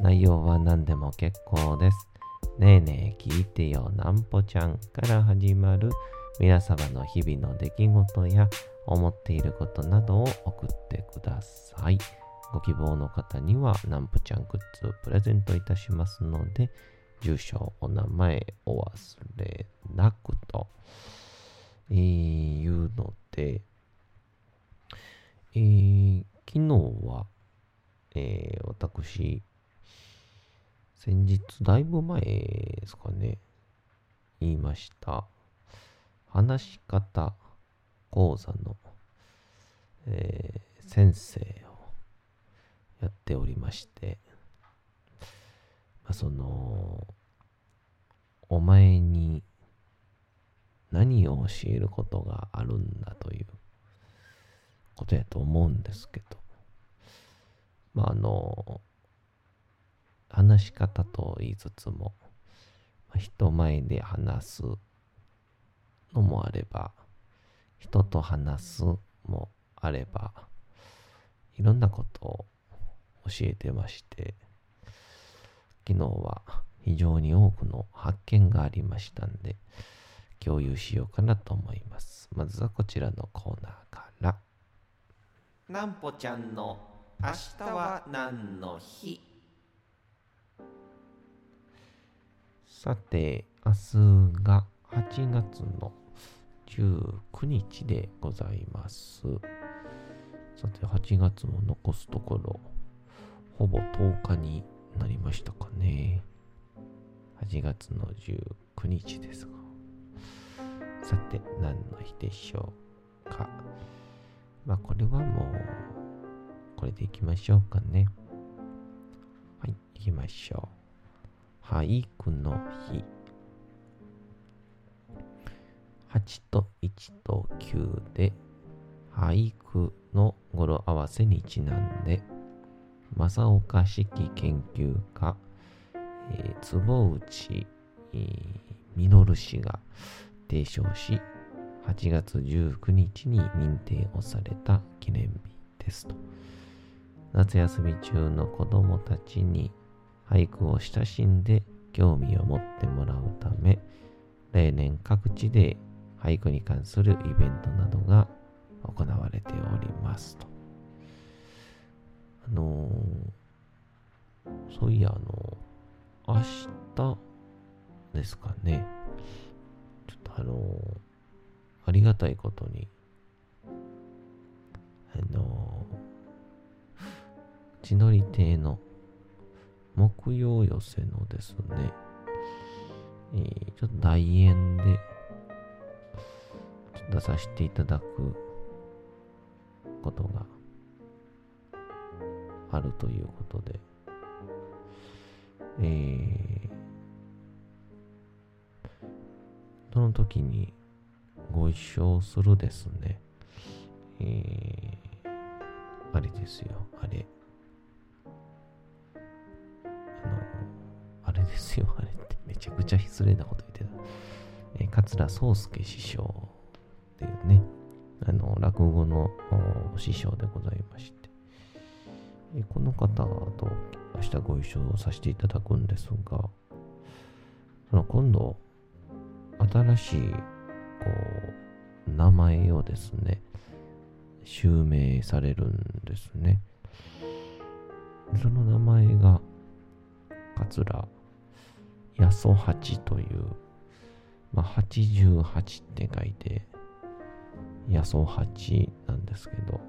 内容は何でも結構です。ねえねえ聞いてよなんぽちゃんから始まる皆様の日々の出来事や思っていることなどを送ってください。ご希望の方にはなんぽちゃんグッズをプレゼントいたしますので、住所、お名前お忘れなくと、えー、いうので、えー、昨日は、えー、私、先日、だいぶ前ですかね、言いました、話し方講座の、えー先生をやっておりまして、まあ、その、お前に何を教えることがあるんだということやと思うんですけど、まあ、あの、話し方と言いつつも、まあ人前で話すのもあれば、人と話すもあれば、いろんなことを教えてまして、昨日は非常に多くの発見がありましたんで、共有しようかなと思います。まずはこちらのコーナーから。なんぽちゃんの明日は何の日？さて、明日が8月の19日でございます。さて、8月も残すところ、ほぼ10日になりましたかね。8月の19日ですが。さて、何の日でしょうか。まあ、これはもう、これでいきましょうかね。はい、いきましょう。俳句の日。8と1と9で、俳句の語呂合わせにちなんで、正岡式研究家、えー坪内、えー実氏が提唱し、8月19日に認定をされた記念日ですと。夏休み中の子供たちに俳句を親しんで興味を持ってもらうため、例年各地で俳句に関するイベントなどが行われておりますと。あのーそういや、あの明日ですかね。ちょっとあのーありがたいことに、あのー、地のり亭の木曜寄せのですね、えーちょっと大演で、出させていただくことがあるということで、えー、その時にご一緒するですね、えー、あれですよ、あれ。あの、あれですよ、あれってめちゃくちゃ失礼なこと言ってた。え桂宗介師匠っていうね、あの、落語の師匠でございまして、えこの方と明日ご一緒させていただくんですが、その今度、新しい、こう、名前をですね、襲名されるんですね。その名前が、桂八十八という、まあ、88って書いて、八十八なんですけど、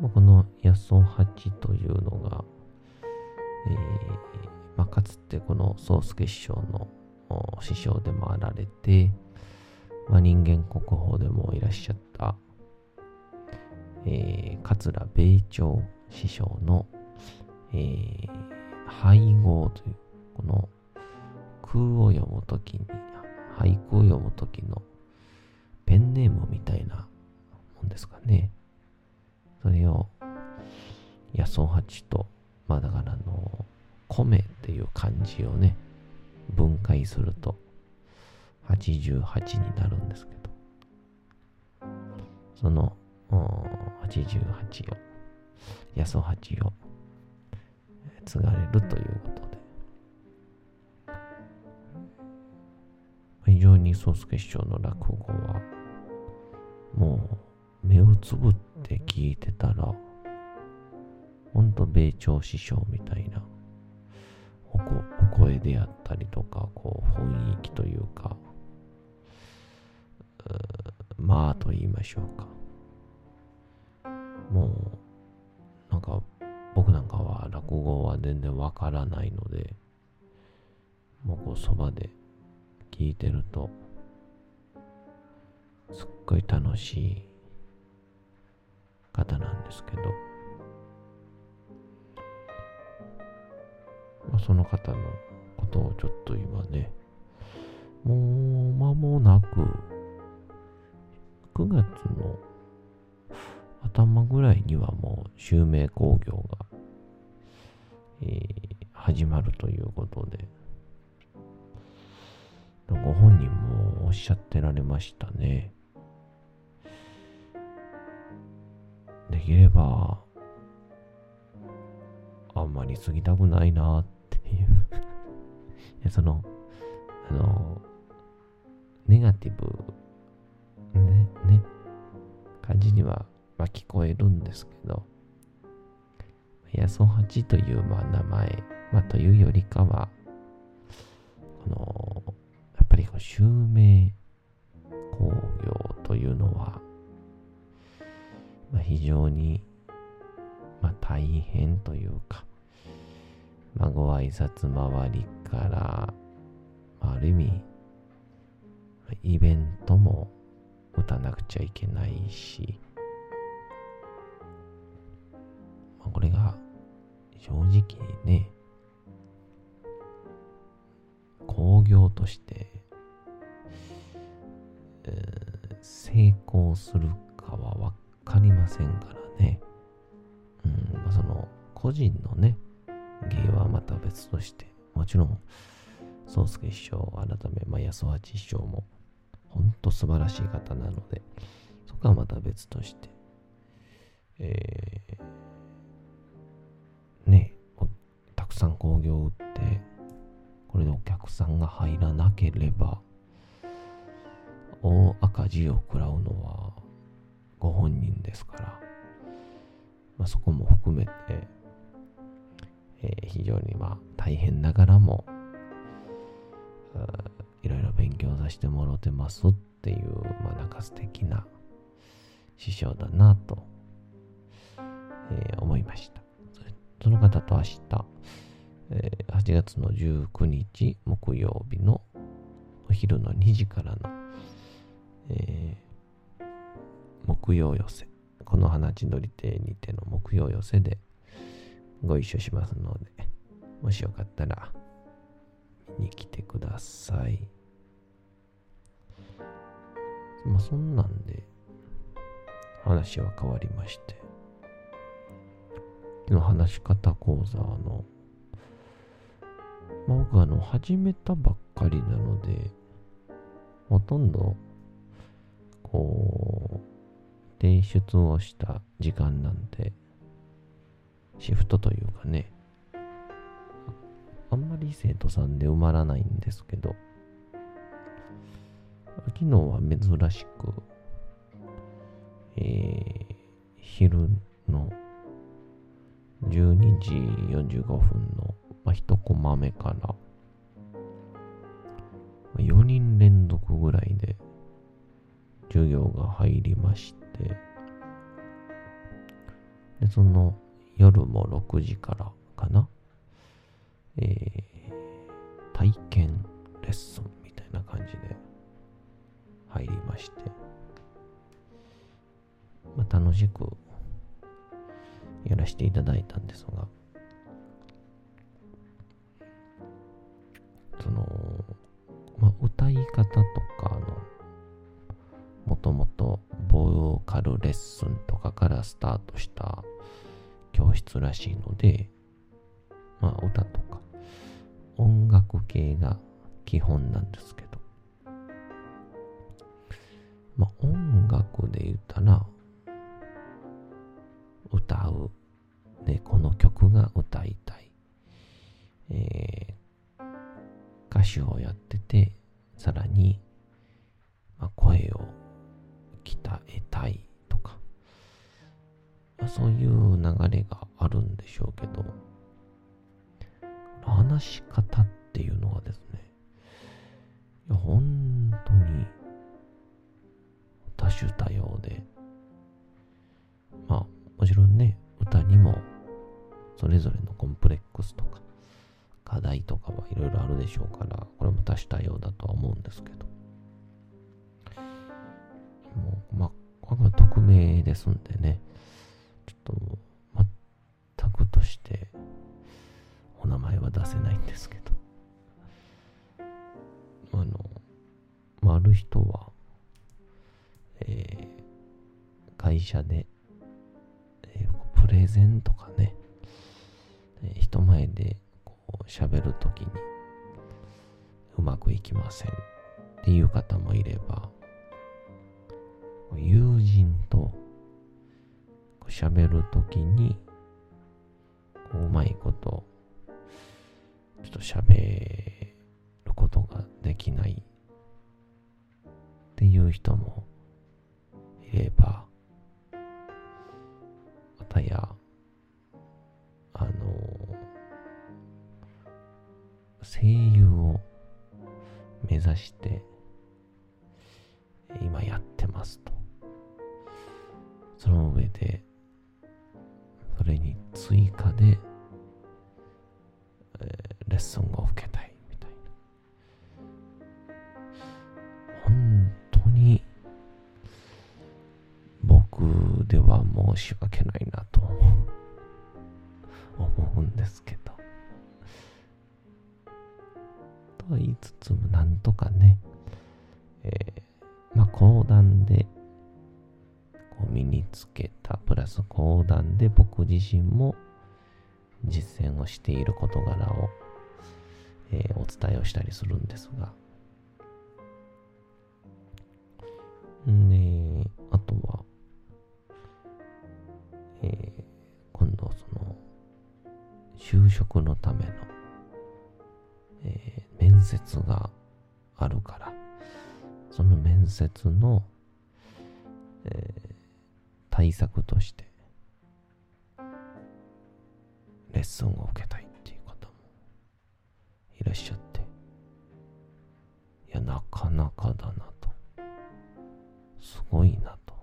まあ、この八十八というのが、えーまあ、かつてこの宗助師匠の師匠でもあられて、まあ、人間国宝でもいらっしゃった、えー、桂米朝師匠の、えー、配合という、この空を読むときに、俳句を読むときのペンネームみたいなもんですかね。それを、野草八と、まあだからあの、米っていう漢字をね、分解すると88になるんですけど、その88を、八十八を継がれるということで、非常に宗助師匠の落語は、もう目をつぶって聞いてたら、ほんと米朝師匠みたいなお声であったりとか、こう雰囲気というか、まあと言いましょうか。もう、なんか僕なんかは落語は全然わからないので、もうこうそばで聞いてると、すっごい楽しい方なんですけど、まあ、その方のことをちょっと今ね、もう間もなく、9月の頭ぐらいにはもう襲名興行が、えー、始まるということで、ご本人もおっしゃってられましたね。できれば、あんまり過ぎたくないなっていう、その、あの、ネガティブ、ね、ね、感じにはまあ、聞こえるんですけど、八十八というまあ名前、まあ、というよりかは、この、やっぱりこう襲名工業というのは、まあ、非常に、まあ、大変というか、まあ、ご挨拶回りから、ある意味、イベントも打たなくちゃいけないし、これが正直ね、工業として、えー、成功するかはわかりませんからね。うん、ま、その個人のね、芸はまた別として、もちろん、宗介師匠、改め、まあ、安八師匠も、本当素晴らしい方なので、そこはまた別として、えーさん工業を売って、これでお客さんが入らなければ、大赤字を食らうのはご本人ですから、まあ、そこも含めて、えー、非常にまあ大変ながらも、いろいろ勉強させてもろてますっていう、まあなんか素敵な師匠だなと、えー、思いました。その方と明日、えー、8月の19日木曜日のお昼の2時からの、えー、木曜寄せ、この花地のり亭にての木曜寄せでご一緒しますので、もしよかったら見に来てください。まあそんなんで話は変わりまして、の話し方講座の、まあ、僕はあの始めたばっかりなので、ほとんど、こう、提出をした時間なんて、シフトというかね、あんまり生徒さんで埋まらないんですけど、昨日は珍しく、えー、昼12時45分の、まあ、1コマ目から4人連続ぐらいで授業が入りましてでその夜も6時からかな、えー、体験レッスンみたいな感じで入りまして、まあ、楽しくやらせていただいたんですが、その、まあ、歌い方とかの、もともとボーカルレッスンとかからスタートした教室らしいので、まあ、歌とか音楽系が基本なんですけど、まあ、音楽で言ったら、歌う。で、この曲が歌いたい。えー、歌手をやってて、さらに、まあ、声を鍛えたいとか、まあ、そういう流れがあるんでしょうけど、話し方っていうのはですね、いや本当に多種多様で、まあ、もちろんね、歌にもそれぞれのコンプレックスとか課題とかはいろいろあるでしょうから、これも多種多様だとは思うんですけど。もう、まあ、これは匿名ですんでね、ちょっと、全くとしてお名前は出せないんですけど。あの、まあ、ある人は、えー、会社で、プレゼンとかね、人前でこう喋るときにうまくいきませんっていう方もいれば、友人と喋るときにうまいことちょっと喋ることができないっていう人もいれば、またや、あの、声優を目指して今やってますと。その上で、それに追加で、えー、レッスンを受し訳ないなと思うんですけど。とは言いつつもなんとかね、えー、まあ講談でこう身につけたプラス講談で僕自身も実践をしている事柄を、えー、お伝えをしたりするんですが、就職のための、えー、面接があるから、その面接の、えー、対策として、レッスンを受けたいっていう方もいらっしゃって、いや、なかなかだなと。すごいなと。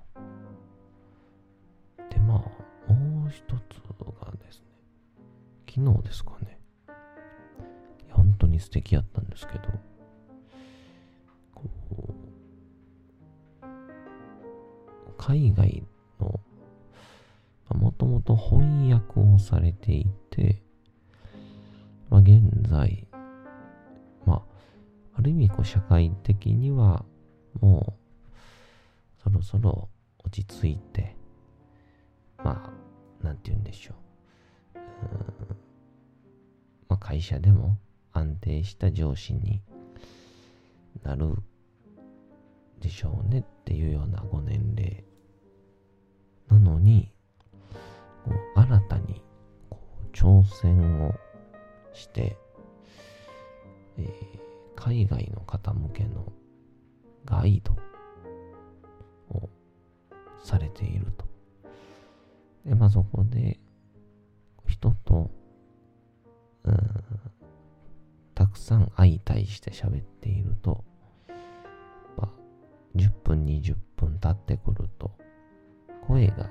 で、まあ、もう一つ、昨日ですかね。本当に素敵やったんですけど、海外の、もともと翻訳をされていて、まあ、現在、まあ、ある意味こう社会的にはもうそろそろ落ち着いて、まあ、なんて言うんでしょう。うまあ、会社でも安定した上司になるでしょうねっていうようなご年齢なのに、新たに挑戦をして、えー、海外の方向けのガイドをされていると。で、まあそこで、人と、たくさん相対して喋っていると、まあ、10分、20分経ってくると、声が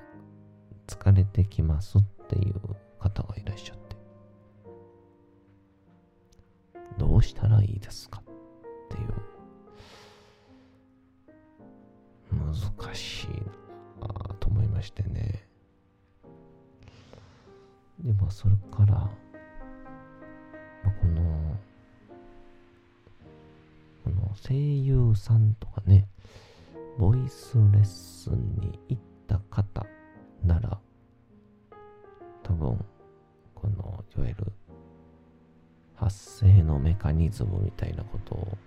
疲れてきますっていう方がいらっしゃって、どうしたらいいですかっていう、難しいなと思いましてね。で、まあ、それから、声優さんとかね、ボイスレッスンに行った方なら、多分、この、いわゆる、発声のメカニズムみたいなことを、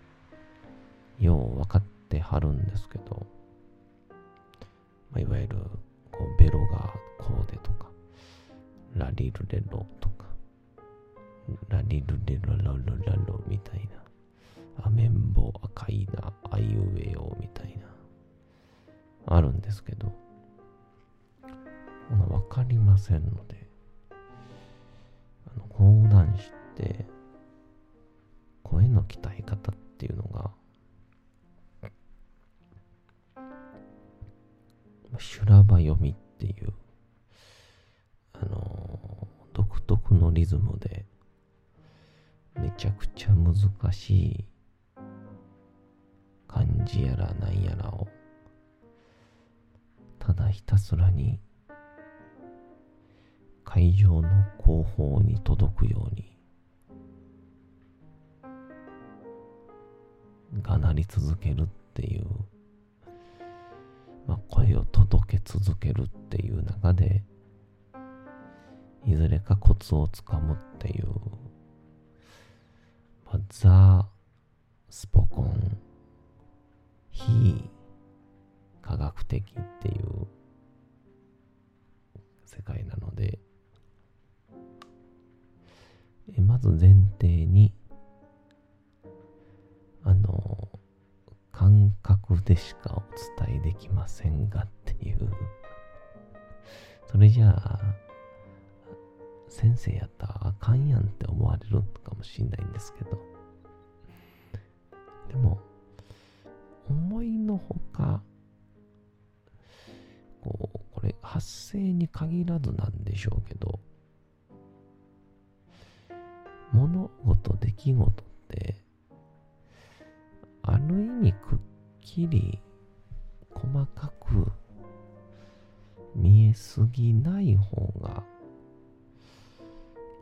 よう分かってはるんですけど、まあ、いわゆる、こう、ベロがこうでとか、ラリルレロとか、ラリルレロロロラロみたいな、アメンボ赤いな、あいうえおみたいな、あるんですけど、わかりませんので、あの講談師って、声の鍛え方っていうのが、修羅場読みっていうあの、独特のリズムで、めちゃくちゃ難しい漢字やらなんやらを、ただひたすらに会場の後方に届くように、がなり続けるっていう、まあ、声を届け続けるっていう中で、いずれかコツをつかむっていう、まあ、ザ・スポコン、非科学的っていう世界なので、えまず前提に、あの、感覚でしかお伝えできませんがっていう、それじゃあ、先生やったらあかんやんって思われるかもしんないんですけど、のほか、こう、これ発声に限らずなんでしょうけど、物事、出来事って、ある意味くっきり細かく見えすぎない方が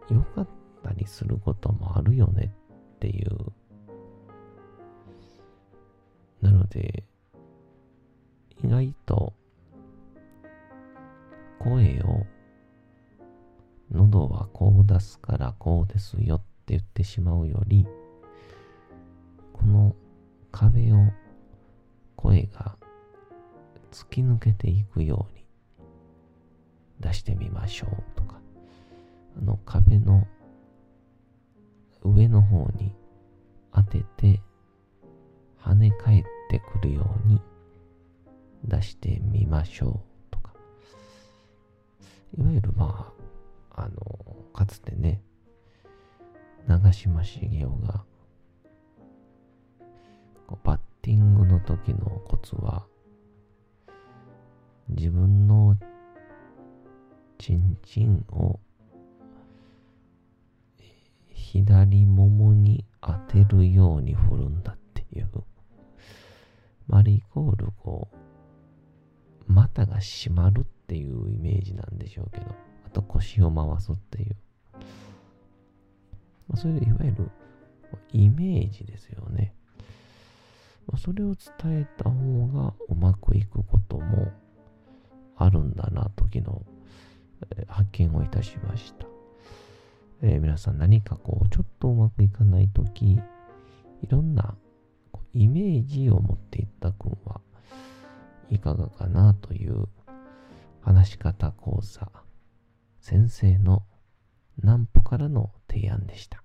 良かったりすることもあるよねっていう。なので、外と声を喉はこう出すからこうですよって言ってしまうより、この壁を声が突き抜けていくように出してみましょうとか、あの壁の上の方に当てて跳ね返ってくるように出してみましょうとか。いわゆるまあ、あの、かつてね、長嶋茂雄がバッティングの時のコツは自分のチンチンを左ももに当てるように振るんだっていう。マリーコールこう、股が締まるっていうイメージなんでしょうけど、あと腰を回すっていう。まあ、それでいわゆるイメージですよね。まあ、それを伝えた方がうまくいくこともあるんだなと昨日、発見をいたしました。えー、皆さん何かこう、ちょっとうまくいかないとき、いろんなイメージを持っていったくんはいかがかなという話し方講座、先生の南歩からの提案でした。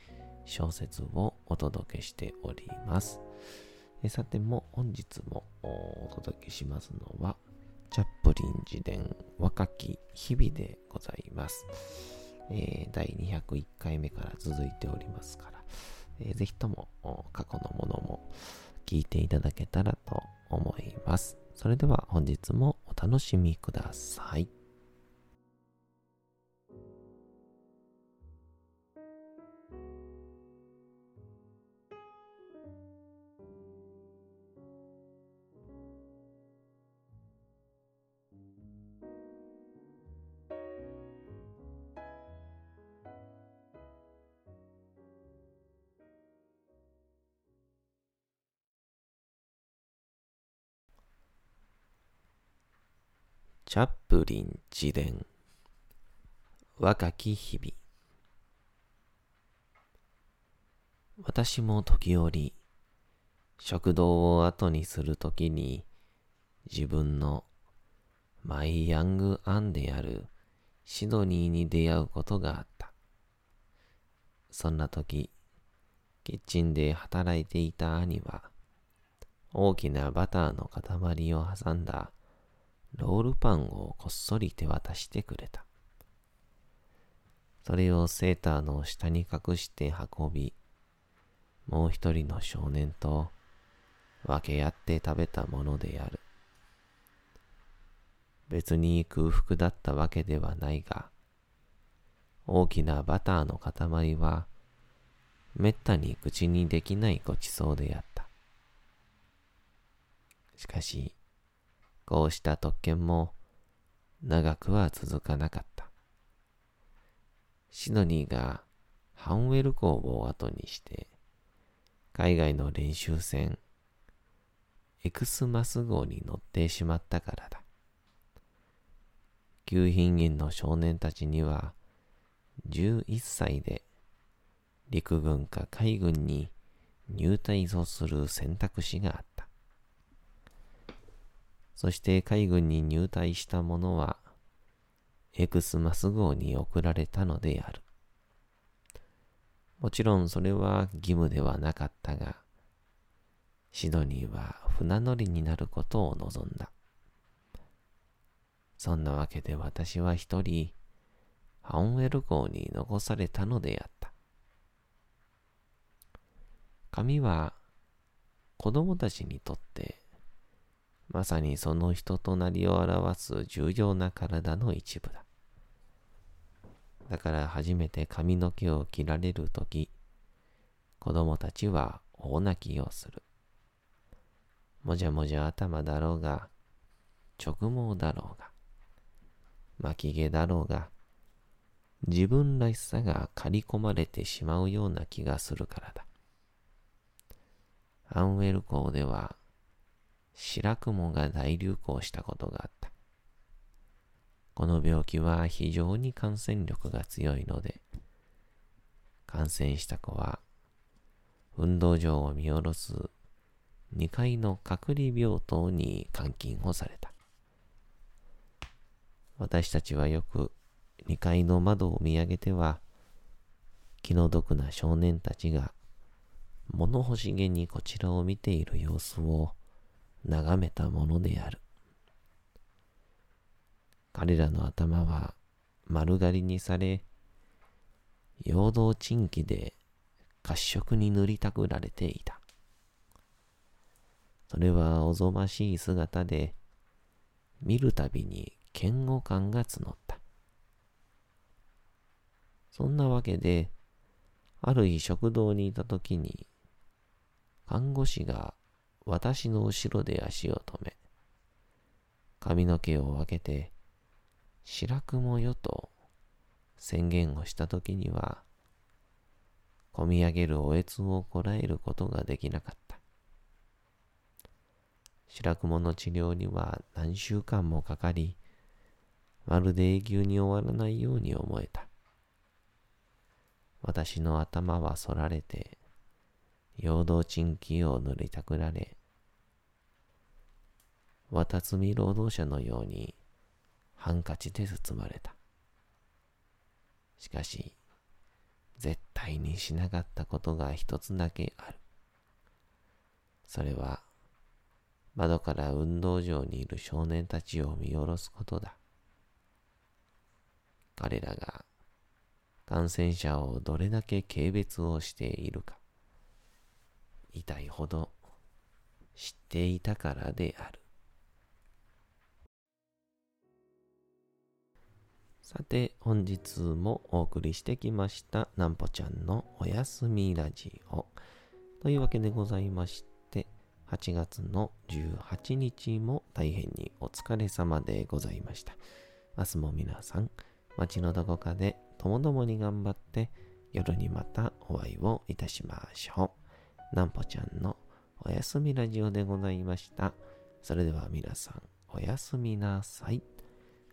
小説をお届けしております。えさても本日もお届けしますのは、チャップリン自伝若き日々でございます。えー、第201回目から続いておりますから、えー、ぜひとも過去のものも聞いていただけたらと思います。それでは本日もお楽しみください。チャップリン自伝若き日々私も時折食堂を後にするときに自分のマイ・ヤング・アンであるシドニーに出会うことがあった。そんな時、キッチンで働いていた兄は大きなバターの塊を挟んだロールパンをこっそり手渡してくれた。それをセーターの下に隠して運び、もう一人の少年と分け合って食べたものである。別に空腹だったわけではないが、大きなバターの塊は、めったに口にできないごちそうであった。しかし、こうした特権も長くは続かなかった。シドニーがハンウェル港を後にして、海外の練習船、エクスマス号に乗ってしまったからだ。旧品員の少年たちには、11歳で陸軍か海軍に入隊をする選択肢があった。そして海軍に入隊した者は、エクスマス号に送られたのである。もちろんそれは義務ではなかったが、シドニーは船乗りになることを望んだ。そんなわけで私は一人、ハンウェル港に残されたのであった。紙は子供たちにとってまさにその人となりを表す重要な体の一部だ。だから初めて髪の毛を切られるとき、子供たちは大泣きをする。もじゃもじゃ頭だろうが、直毛だろうが、巻き毛だろうが、自分らしさが刈り込まれてしまうような気がするからだ。アンウェル港では白雲が大流行したことがあった。この病気は非常に感染力が強いので、感染した子は運動場を見下ろす2階の隔離病棟に監禁をされた。私たちはよく2階の窓を見上げては、気の毒な少年たちが物欲しげにこちらを見ている様子を眺めたものである。彼らの頭は丸刈りにされ、陽動賃金で褐色に塗りたくられていた。それはおぞましい姿で、見るたびに嫌悪感が募った。そんなわけで、ある日食堂にいたときに、看護師が私の後ろで足を止め、髪の毛を分けて、白雲よと宣言をしたときには、込み上げるおえつをこらえることができなかった。白雲の治療には何週間もかかり、まるで永久に終わらないように思えた。私の頭は反られて、陽動鎮気を塗りたくられ、綿摘み労働者のようにハンカチで包まれた。しかし、絶対にしなかったことが一つだけある。それは、窓から運動場にいる少年たちを見下ろすことだ。彼らが感染者をどれだけ軽蔑をしているか、痛いほど知っていたからである。さて、本日もお送りしてきました、なんぽちゃんのおやすみラジオ。というわけでございまして、8月の18日も大変にお疲れ様でございました。明日も皆さん、街のどこかでともどもに頑張って、夜にまたお会いをいたしましょう。なんぽちゃんのおやすみラジオでございました。それでは皆さん、おやすみなさい。